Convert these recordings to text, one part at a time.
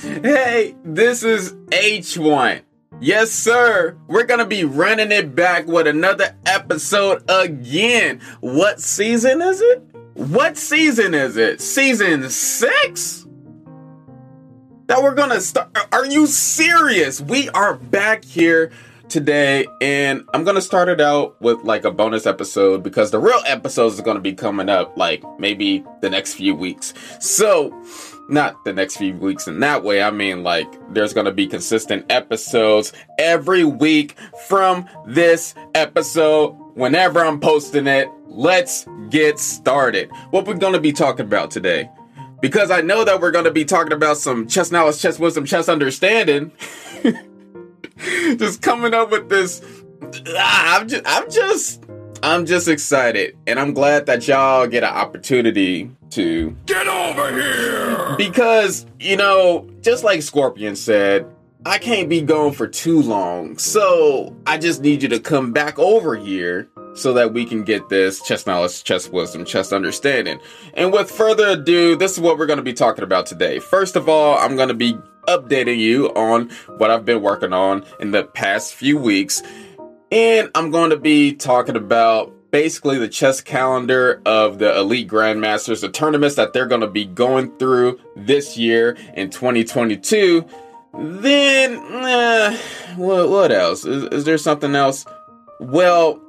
Hey, this is H1. Yes, sir. We're gonna be running it back with another episode again. What season is it? What season is it? Season six? That we're gonna start. Are you serious? We are back here today and I'm gonna start it out with like a bonus episode because the real episodes are gonna be coming up like maybe the next few weeks. So, not the next few weeks in that way. I mean, like, there's gonna be consistent episodes every week from this episode whenever I'm posting it. Let's get started. What we're gonna be talking about today. Because I know that we're gonna be talking about some chess knowledge, chess wisdom, chess understanding. just coming up with this. Ah, I'm just, I'm just, I'm just excited, and I'm glad that y'all get an opportunity to get over here. Because you know, just like Scorpion said, I can't be gone for too long, so I just need you to come back over here so that we can get this chess knowledge, chess wisdom, chess understanding. And with further ado, this is what we're going to be talking about today. First of all, I'm going to be updating you on what I've been working on in the past few weeks. And I'm going to be talking about basically the chess calendar of the elite grandmasters, the tournaments that they're going to be going through this year in 2022. Then, uh, what, what else? Is, is there something else? Well,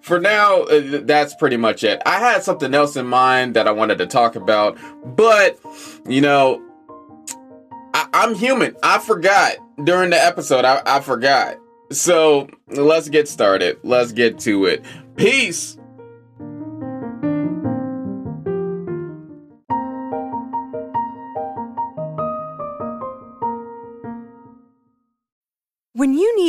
for now, uh, that's pretty much it. I had something else in mind that I wanted to talk about, but, you know, I, am human. I forgot during the episode. I, I forgot. So let's get started. Let's get to it. Peace.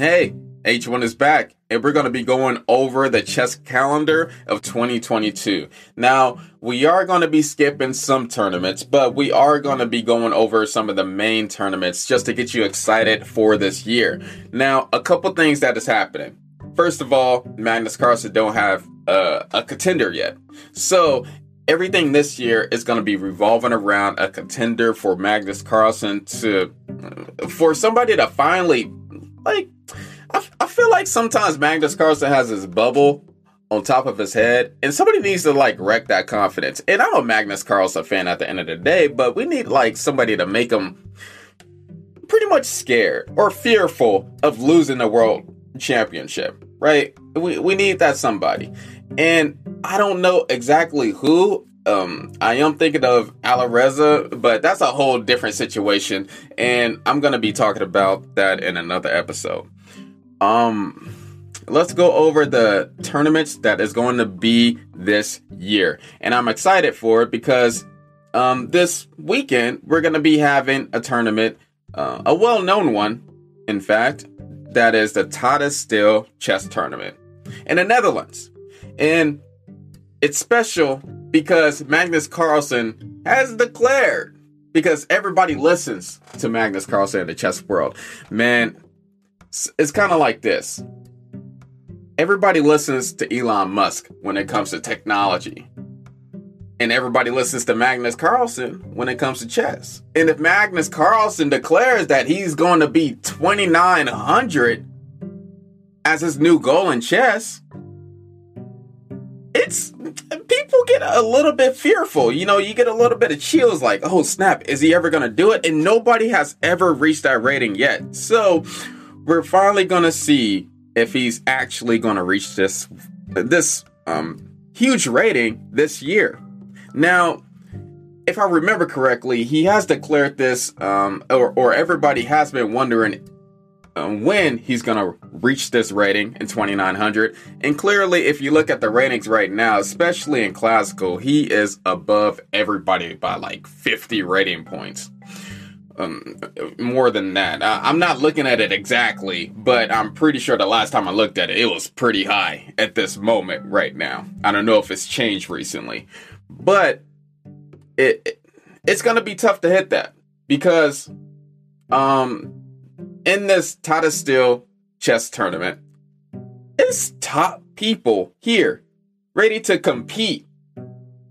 Hey, H1 is back, and we're going to be going over the chess calendar of 2022. Now, we are going to be skipping some tournaments, but we are going to be going over some of the main tournaments just to get you excited for this year. Now, a couple things that is happening. First of all, Magnus Carlsen don't have uh, a contender yet. So, everything this year is going to be revolving around a contender for Magnus Carlsen to for somebody to finally like I, I feel like sometimes Magnus Carlsen has his bubble on top of his head, and somebody needs to like wreck that confidence. And I'm a Magnus Carlsen fan at the end of the day, but we need like somebody to make him pretty much scared or fearful of losing the world championship, right? We we need that somebody. And I don't know exactly who. Um, I am thinking of Alireza, but that's a whole different situation, and I'm gonna be talking about that in another episode. Um, let's go over the tournaments that is going to be this year. And I'm excited for it because um, this weekend we're to be having a tournament, uh, a well known one, in fact, that is the Tata Steel Chess Tournament in the Netherlands. And it's special because Magnus Carlsen has declared, because everybody listens to Magnus Carlsen in the chess world. Man, it's kind of like this. Everybody listens to Elon Musk when it comes to technology. And everybody listens to Magnus Carlsen when it comes to chess. And if Magnus Carlsen declares that he's going to be 2900 as his new goal in chess, get a little bit fearful. You know, you get a little bit of chills like, oh snap, is he ever going to do it? And nobody has ever reached that rating yet. So, we're finally going to see if he's actually going to reach this this um, huge rating this year. Now, if I remember correctly, he has declared this, um, or, or everybody has been wondering when he's going to reach this rating in 2900. And clearly, if you look at the ratings right now, especially in classical, he is above everybody by like 50 rating points. Um, more than that. I, am not looking at it exactly, but I'm pretty sure the last time I looked at it, it was pretty high at this moment right now. I don't know if it's changed recently, but it, it it's gonna be tough to hit that because um in this Tata Steel chess tournament, it's top people here ready to compete.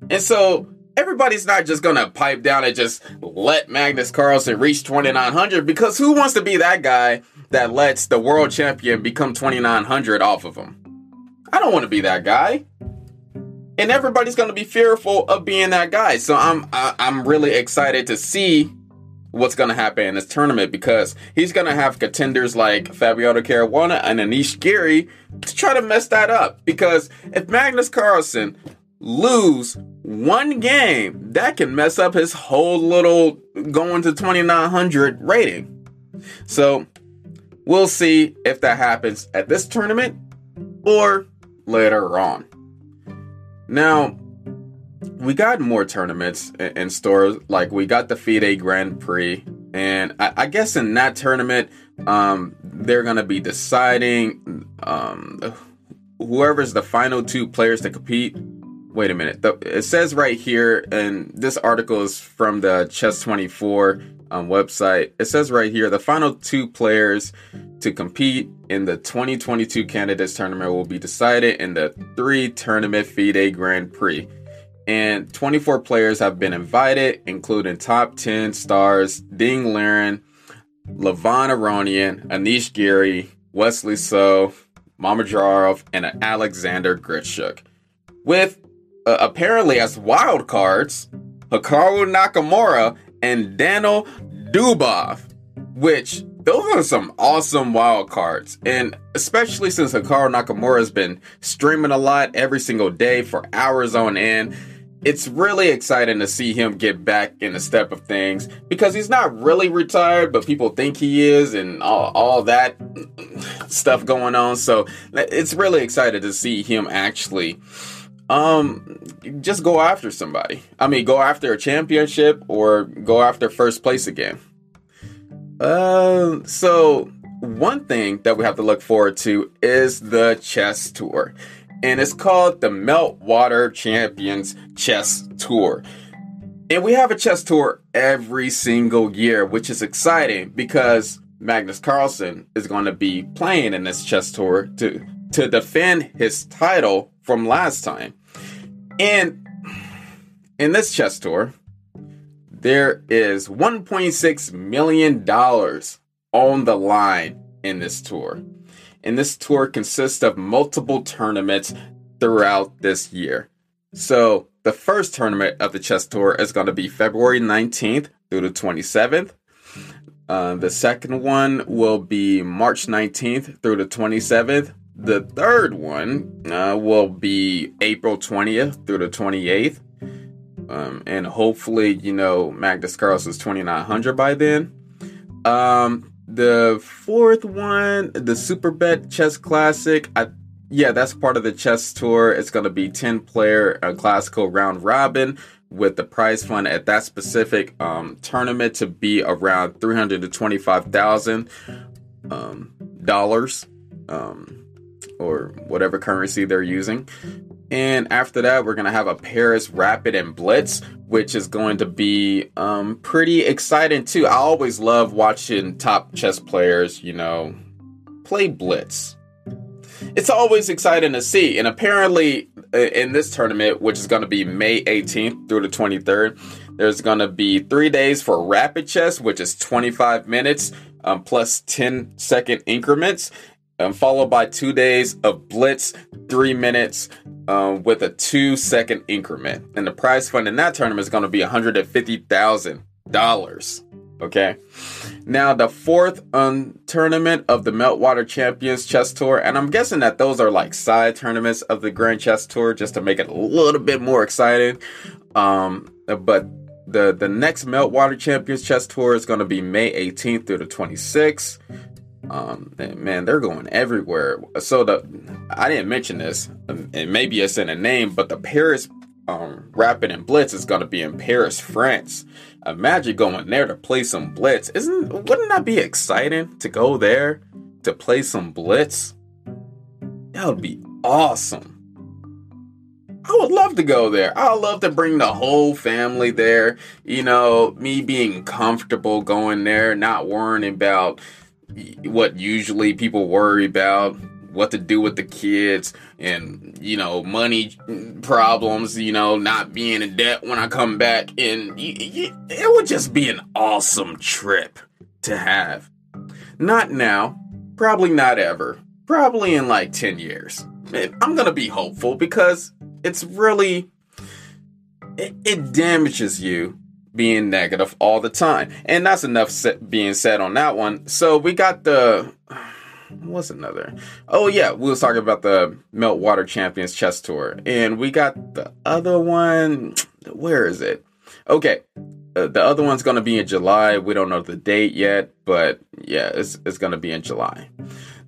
And so everybody's not just gonna pipe down and just let Magnus Carlsen reach 2900 because who wants to be that guy that lets the world champion become 2900 off of him? I don't want to be that guy. And everybody's to be fearful of being that guy. So I'm I, am i am really excited to see what's going to happen in this tournament because he's going to have contenders like Fabiano Caruana and Anish Giri to try to mess that up. Because if Magnus Carlsen lose one game, that can mess up his whole little going to 2900 rating. So we'll see if that happens at this tournament or later on. Now, we got more tournaments in, in stores. Like we got the FIDE Grand Prix, and I, I guess in that tournament, um, they're gonna be deciding um, whoever's the final two players to compete. Wait a minute. The, it says right here, and this article is from the Chess 24 um, website. It says right here the final two players to compete in the 2022 Candidates Tournament will be decided in the three tournament FIDE Grand Prix and 24 players have been invited, including top 10 stars Ding Liren, Levon Aronian, Anish Giri, Wesley So, Mamedyarov, and Alexander Grischuk. With uh, apparently as wild cards, Hikaru Nakamura and Daniel Dubov, which those are some awesome wild cards. And especially since Hikaru Nakamura has been streaming a lot every single day for hours on end it's really exciting to see him get back in the step of things because he's not really retired, but people think he is, and all, all that stuff going on. So it's really excited to see him actually um just go after somebody. I mean, go after a championship or go after first place again. Uh, so one thing that we have to look forward to is the chess tour and it's called the Meltwater Champions Chess Tour. And we have a chess tour every single year, which is exciting because Magnus Carlsen is going to be playing in this chess tour to to defend his title from last time. And in this chess tour, there is 1.6 million dollars on the line in this tour and this tour consists of multiple tournaments throughout this year. So, the first tournament of the chess tour is going to be February 19th through the 27th. Uh, the second one will be March 19th through the 27th. The third one uh, will be April 20th through the 28th. Um, and hopefully, you know, Magnus Carlsen's 2900 by then. Um, the fourth one, the Superbet Chess Classic, I yeah, that's part of the chess tour. It's going to be 10 player uh, classical round robin with the prize fund at that specific um, tournament to be around 325,000 um, dollars um, or whatever currency they're using. And after that, we're going to have a Paris Rapid and Blitz, which is going to be um, pretty exciting too. I always love watching top chess players, you know, play Blitz. It's always exciting to see. And apparently, in this tournament, which is going to be May 18th through the 23rd, there's going to be three days for rapid chess, which is 25 minutes um, plus 10 second increments um, followed by two days of blitz, three minutes um, with a two second increment. And the prize fund in that tournament is going to be $150,000. Okay. Now, the fourth um, tournament of the Meltwater Champions Chess Tour, and I'm guessing that those are like side tournaments of the Grand Chess Tour just to make it a little bit more exciting. Um, but the, the next Meltwater Champions Chess Tour is going to be May 18th through the 26th. Um, man, they're going everywhere. So the I didn't mention this, um, and maybe it's in a name, but the Paris um, Rapid and Blitz is going to be in Paris, France. Imagine going there to play some Blitz. Isn't wouldn't that be exciting to go there to play some Blitz? That would be awesome. I would love to go there. I would love to bring the whole family there. You know, me being comfortable going there, not worrying about what usually people worry about, what to do with the kids, and, you know, money problems, you know, not being in debt when I come back. And it would just be an awesome trip to have. Not now, probably not ever, probably in like 10 years. I'm to be hopeful because it's really it, it damages you being negative all the time. And that's enough being said on that one. So we got the what's another? Oh yeah, we was talking about the Meltwater Champions Chess Tour, and we got the other one. Where is it? Okay, uh, the other one's gonna be in July. We don't know the date yet, but yeah, it's it's gonna be in July.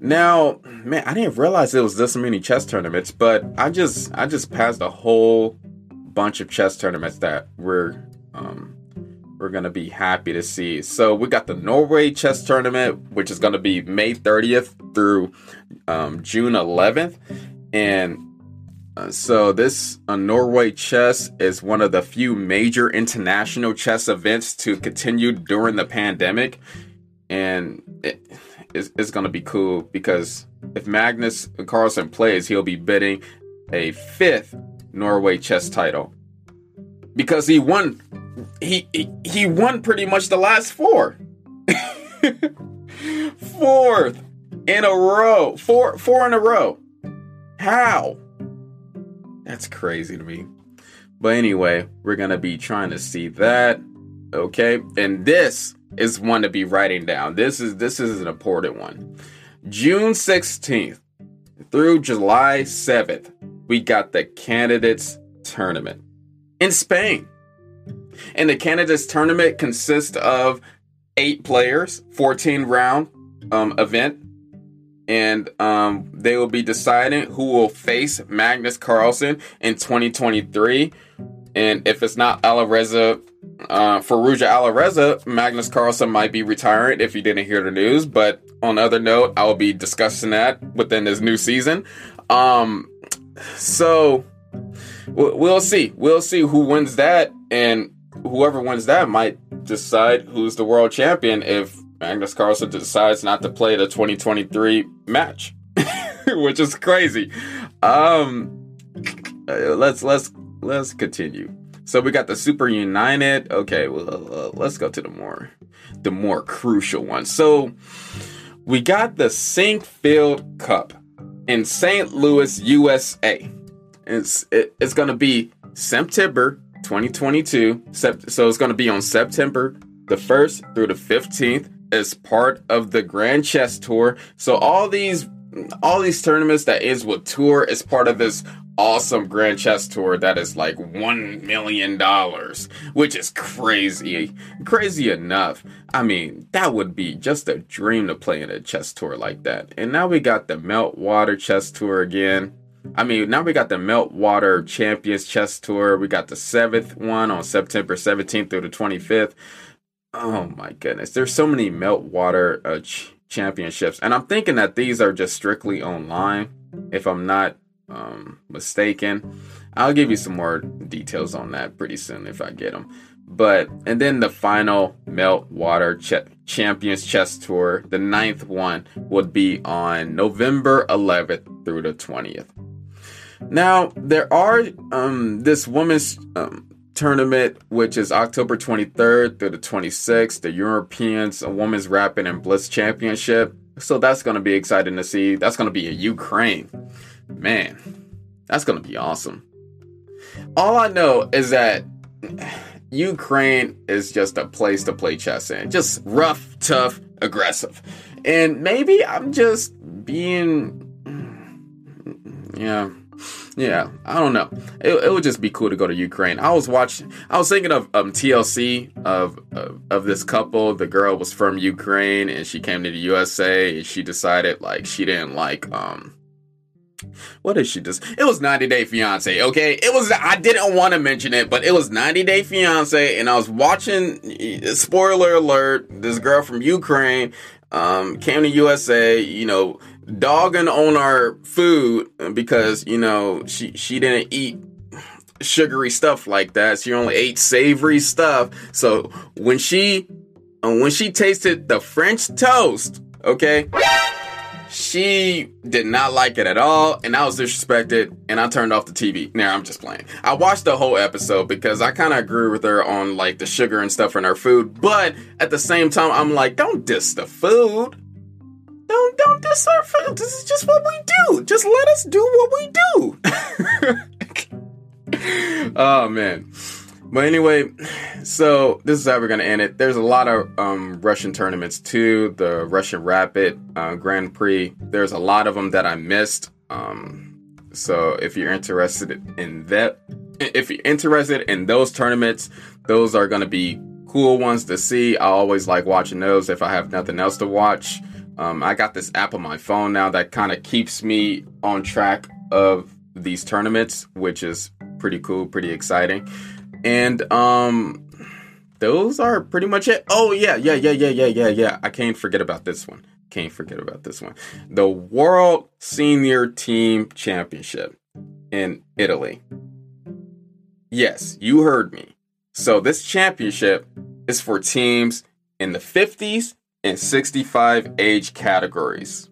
Now, man, I didn't realize it was this many chess tournaments, but I just I just passed a whole bunch of chess tournaments that we're um, we're gonna be happy to see. So we got the Norway chess tournament, which is gonna be May 30th through um, June 11th, and uh, so this uh, Norway chess is one of the few major international chess events to continue during the pandemic, and it, is going to be cool because if Magnus Carlsen plays, he'll be bidding a fifth Norway chess title because he won. He he, he won pretty much the last four. Fourth in a row. Four four in a row. How? That's crazy to me. But anyway, we're gonna be trying to see that. Okay, and this is one to be writing down. This is this is an important one. June 16th through July 7th, we got the candidates tournament in Spain. And the Candidates tournament consists of eight players, 14 round um, event. And um, they will be deciding who will face Magnus Carlsen in 2023. And if it's not Alireza uh, Firouzja Alireza, Magnus Carlsen might be retiring if you didn't hear the news. But on other note, I will be discussing that within this new season. Um, so we'll see. We'll see who wins that, and whoever wins that might decide who's the world champion if Magnus Carlsen decides not to play the 2023 match, which is crazy. Um, uh, let's let's let's continue. So we got the Super United. Okay, well, uh, let's go to the more the more crucial one. So we got the Sinquefield Cup in St. Louis, USA. It's it, it's gonna be September 2022. So it's gonna be on September the first through the 15th as part of the Grand Chess Tour. So all these all these tournaments that is with tour is part of this awesome Grand Chess Tour that is like $1 million, which is crazy. Crazy enough. I mean, that would be just a dream to play in a chess tour like that. And now we got the Meltwater Chess Tour again. I mean, now we got the Meltwater Champions Chess Tour. We got the seventh one on September 17th through the 25th. Oh my goodness. There's so many Meltwater uh, ch- championships. And I'm thinking that these are just strictly online, if I'm not um, mistaken. I'll give you some more details on that pretty soon if I get them. But, and then the final Meltwater Ch- Champions Chess Tour, the ninth one, would be on November 11th through the 20th. Now, there are um, this women's um, tournament, which is October 23rd through the 26th, the Europeans Women's Rapid and Blitz Championship. So that's going to be exciting to see. That's going to be in Ukraine. Man, that's going to be awesome. All I know is that Ukraine is just a place to play chess in. Just rough, tough, aggressive. And maybe I'm just being, yeah, yeah, I don't know. It, it, would just be cool to go to Ukraine. I was watching. I was thinking of um, TLC of, of of this couple. The girl was from Ukraine and she came to the USA and she decided like she didn't like um. What did she just? It was 90 Day Fiance. Okay, it was. I didn't want to mention it, but it was 90 Day Fiance, and I was watching. Spoiler alert: This girl from Ukraine um, came to USA. You know dogging on our food because you know she she didn't eat sugary stuff like that. She only ate savory stuff. So when she uh, when she tasted the French toast, okay, she did not like it at all, and I was disrespected, and I turned off the TV. Now I'm just playing. I watched the whole episode because I kind of agree with her on like the sugar and stuff in her food, but at the same time, I'm like, don't diss the food. Don't don't diss our food. This is just what we do. Just let us do what we do. oh man. But anyway, so this is how we're gonna end it. There's a lot of um, Russian tournaments too. The Russian Rapid uh, Grand Prix. There's a lot of them that I missed. Um, so if you're interested in that, if you're interested in those tournaments, those are gonna be cool ones to see. I always like watching those if I have nothing else to watch. Um, I got this app on my phone now that kind of keeps me on track of these tournaments, which is pretty cool, pretty exciting. And um, those are pretty much it. Oh yeah, yeah, yeah, yeah, yeah, yeah, yeah. I can't forget about this one. Can't forget about this one. The World Senior Team Championship in Italy. Yes, you heard me. So this championship is for teams in the 50s in 65 age categories.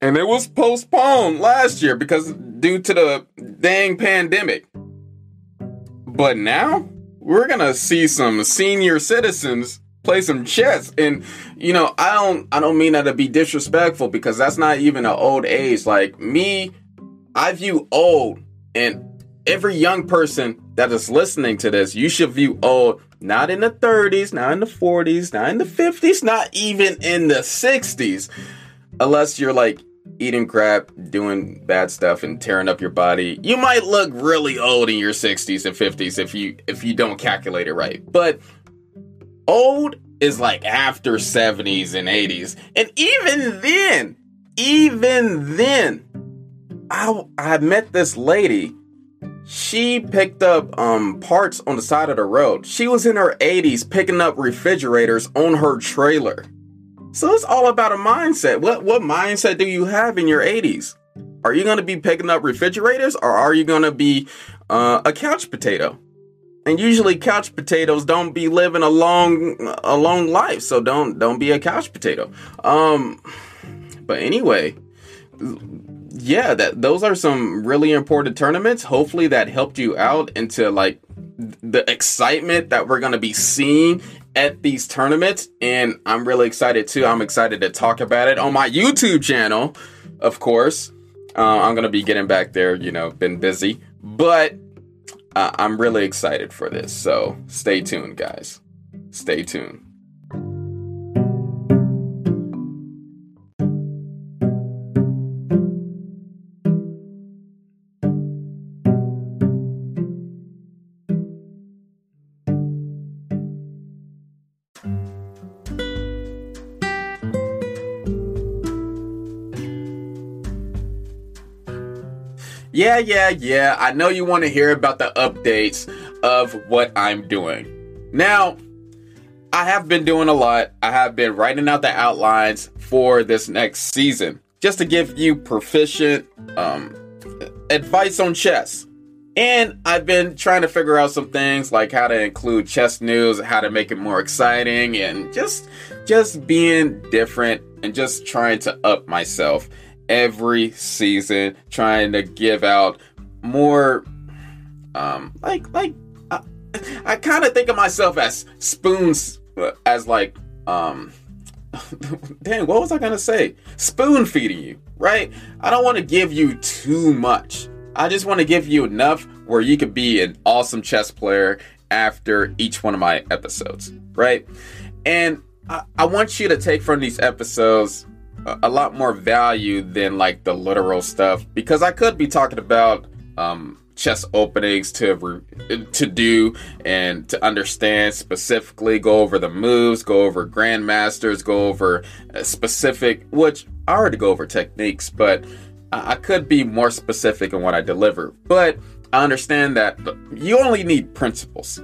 And it was postponed last year because due to the dang pandemic. But now we're to see some senior citizens play some chess and you know, I don't I don't mean that to be disrespectful because that's not even an old age like me I view old and every young person that is listening to this, you should view old not in the 30s, not in the 40s, not in the 50s, not even in the 60s. Unless you're like eating crap, doing bad stuff and tearing up your body. You might look really old in your 60s and 50s if you if you don't calculate it right. But old is like after 70s and 80s. And even then, even then, I I met this lady she picked up um, parts on the side of the road. She was in her 80s picking up refrigerators on her trailer. So it's all about a mindset. What what mindset do you have in your 80s? Are you going to be picking up refrigerators or are you going to be uh, a couch potato? And usually couch potatoes don't be living a long a long life, so don't don't be a couch potato. Um but anyway, yeah, that those are some really important tournaments. Hopefully that helped you out into like the excitement that we're going to be seeing at these tournaments and I'm really excited too. I'm excited to talk about it on my YouTube channel, of course. Uh, I'm going to be getting back there, you know, been busy, but uh, I'm really excited for this. So stay tuned, guys. Stay tuned. Yeah, yeah, yeah. I know you want to hear about the updates of what I'm doing. Now, I have been doing a lot. I have been writing out the outlines for this next season just to give you proficient um, advice on chess. And I've been trying to figure out some things like how to include chess news, how to make it more exciting and just just being different and just trying to up myself every season, trying to give out more, um, like like I, I kind of think of myself as spoons, as like um. Dang, what was I gonna say? Spoon feeding you, right? I don't want to give you too much. I just want to give you enough where you could be an awesome chess player after each one of my episodes, right? And I, I want you to take from these episodes a lot more value than like the literal stuff because I could be talking about um, chess openings to to do and to understand specifically go over the moves go over grandmasters go over uh, specific which i already go over techniques but i could be more specific in what i deliver. But i understand that you only need principles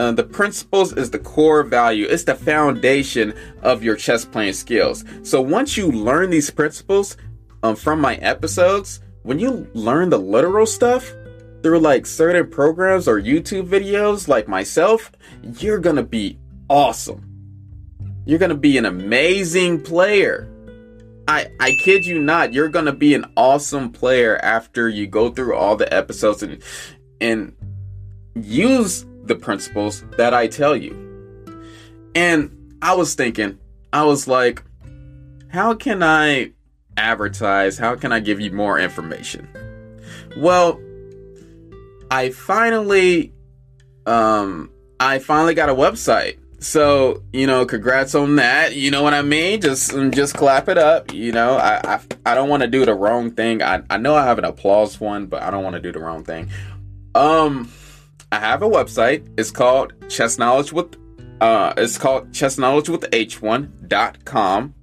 uh, the principles is the core value it's the foundation of your chess playing skills so once you learn these principles um, from my episodes when you learn the literal stuff through like certain programs or YouTube videos like myself, you're gonna be awesome. You're gonna be an amazing player. I I kid you not, you're gonna be an awesome player after you go through all the episodes and and use the principles that I tell you. And I was thinking, I was like, how can I advertise? How can I give you more information? Well, I finally, um, I finally got a website. So you know, congrats on that. You know what I mean? Just just clap it up. You know, I I, I don't want to do the wrong thing. I I know I have an applause one, but I don't want to do the wrong thing. Um, I have a website. It's called Chess Knowledge with uh, it's called Chess Knowledge with H1.com.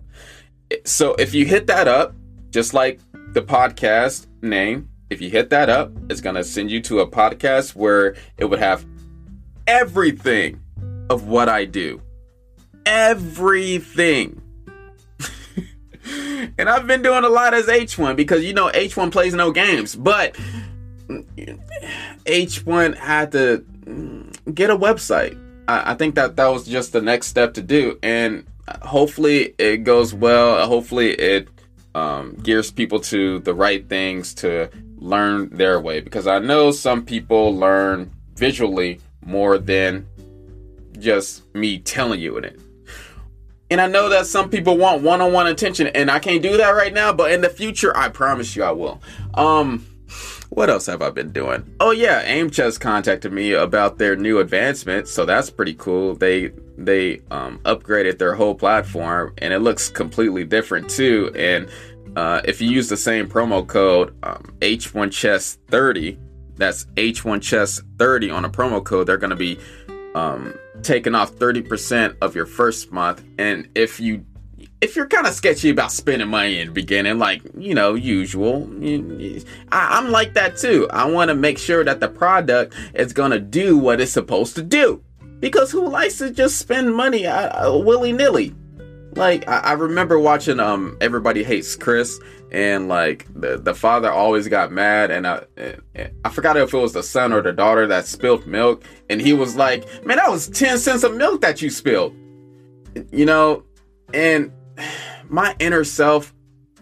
So if you hit that up, just like the podcast name, if you hit that up, it's to send you to a podcast where it would have everything of what I do. Everything. and I've been doing a lot as H1 because you know H1 plays no games, but H1 had to get a website. I, I think that that was just the next step to do, and hopefully it goes well. Hopefully it um, gears people to the right things to learn their way because I know some people learn visually more than just me telling you it. And I know that some people want one-on-one attention and I can't do that right now, but in the future I promise you I will. Um what else have I been doing? Oh yeah, Aim Chess contacted me about their new advancement, so that's pretty cool. They they um, upgraded their whole platform and it looks completely different too. And uh, if you use the same promo code um, H1Chess30, that's H1Chess30 on a promo code, they're going to be um, taking off 30% of your first month. And if you if you're kind of sketchy about spending money in the beginning, like you know, usual, I, am like that too. I want to make sure that the product is gonna do what it's supposed to do, because who likes to just spend money uh, uh willy nilly? Like I, I remember watching um Everybody Hates Chris and like the the father always got mad and I I forgot if it was the son or the daughter that spilled milk and he was like, "Man, that was 10 cents of milk that you spilled." You know, and my inner self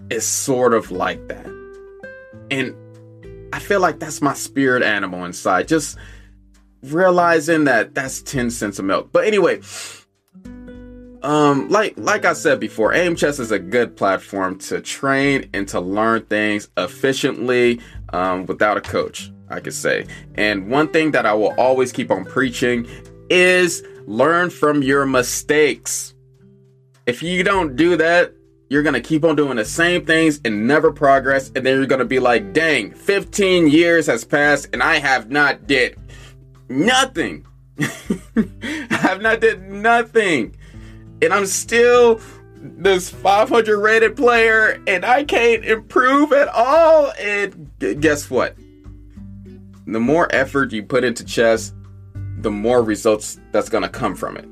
is sort of like that. And I feel like that's my spirit animal inside. Just realizing that that's 10 cents of milk. But anyway, um, like like I said before, Aimchess is a good platform to train and to learn things efficiently um, without a coach. I could say. And one thing that I will always keep on preaching is learn from your mistakes. If you don't do that, you're gonna keep on doing the same things and never progress, and then you're gonna be like, dang, 15 years has passed and I have not did nothing. I have not did nothing and I'm still this 500 rated player and I can't improve at all. And guess what? The more effort you put into chess, the more results that's gonna come from it.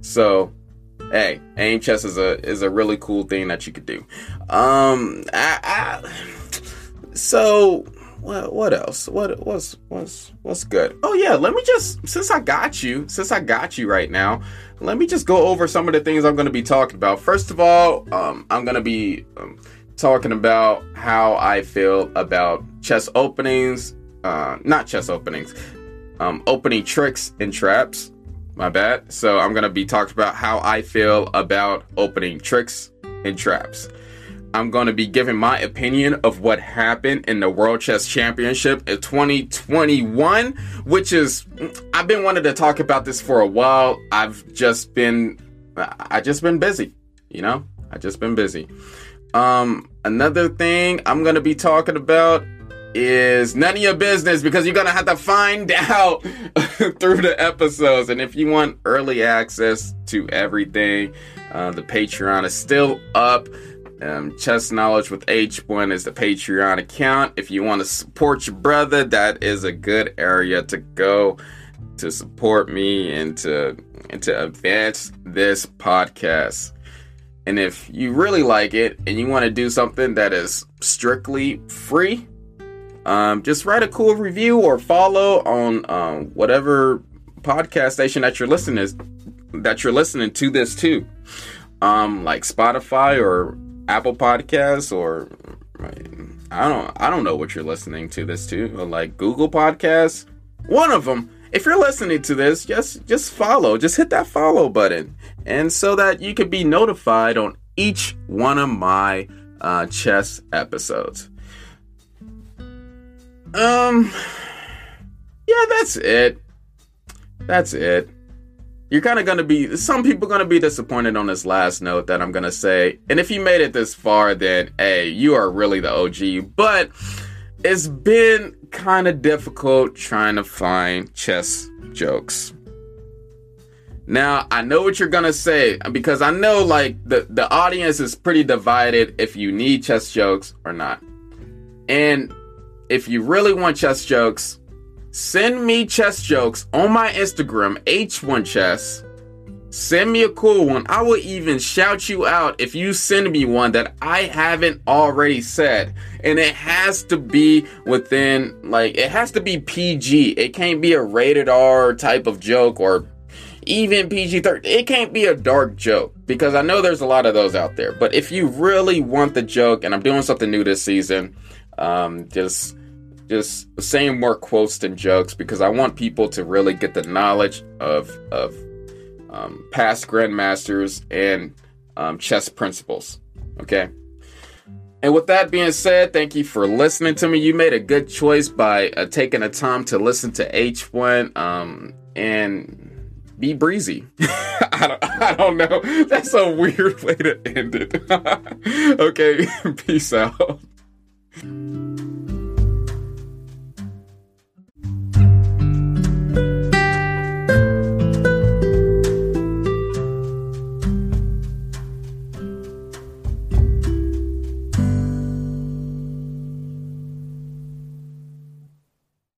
So, hey, aim chess is a is a really cool thing that you could do. Um, I, I so what what else? What what's what's what's good? Oh yeah, let me just since I got you, since I got you right now, let me just go over some of the things I'm going to be talking about. First of all, um, I'm going to be um, talking about how I feel about chess openings, uh, not chess openings, um, opening tricks and traps. My bad. So I'm to be talking about how I feel about opening tricks and traps. I'm to be giving my opinion of what happened in the World Chess Championship in 2021, which is, I've been wanting to talk about this for a while. I've just been, I just been busy, you know? I just been busy. Um, another thing I'm gonna be talking about is none of your business because you're gonna have to find out through the episodes. And if you want early access to everything, uh, the Patreon is still up. Um, Chess Knowledge with H1 is the Patreon account. If you want to support your brother, that is a good area to go to support me and to and to advance this podcast. And if you really like it and you want to do something that is strictly free, um, just write a cool review or follow on um, whatever podcast station that you're listening is that you're listening to this too, um, like Spotify or Apple Podcasts or I don't I don't know what you're listening to this to, like Google Podcasts, one of them if you're listening to this, just just follow, just hit that follow button, and so that you can be notified on each one of my uh, chess episodes. Um, yeah, that's it. That's it. You're kind of gonna be. Some people gonna be disappointed on this last note that I'm gonna say, and if you made it this far, then hey, you are really the OG. But it's been kind of difficult trying to find chess jokes. Now, I know what you're gonna say because I know like the, the audience is pretty divided if you need chess jokes or not. And if you really want chess jokes, send me chess jokes on my Instagram, H1Chess Send me a cool one. I will even shout you out if you send me one that I haven't already said. And it has to be within, like, it has to be PG. It can't be a rated R type of joke or even PG 13. It can't be a dark joke because I know there's a lot of those out there. But if you really want the joke, and I'm doing something new this season, um, just just saying more quotes than jokes because I want people to really get the knowledge of of um, past grandmasters, and um, chess principles. Okay. And with that being said, thank you for listening to me. You made a good choice by uh, taking the time to listen to H1 um, and be breezy. I, don't, I don't know. That's a weird way to end it. okay, peace out.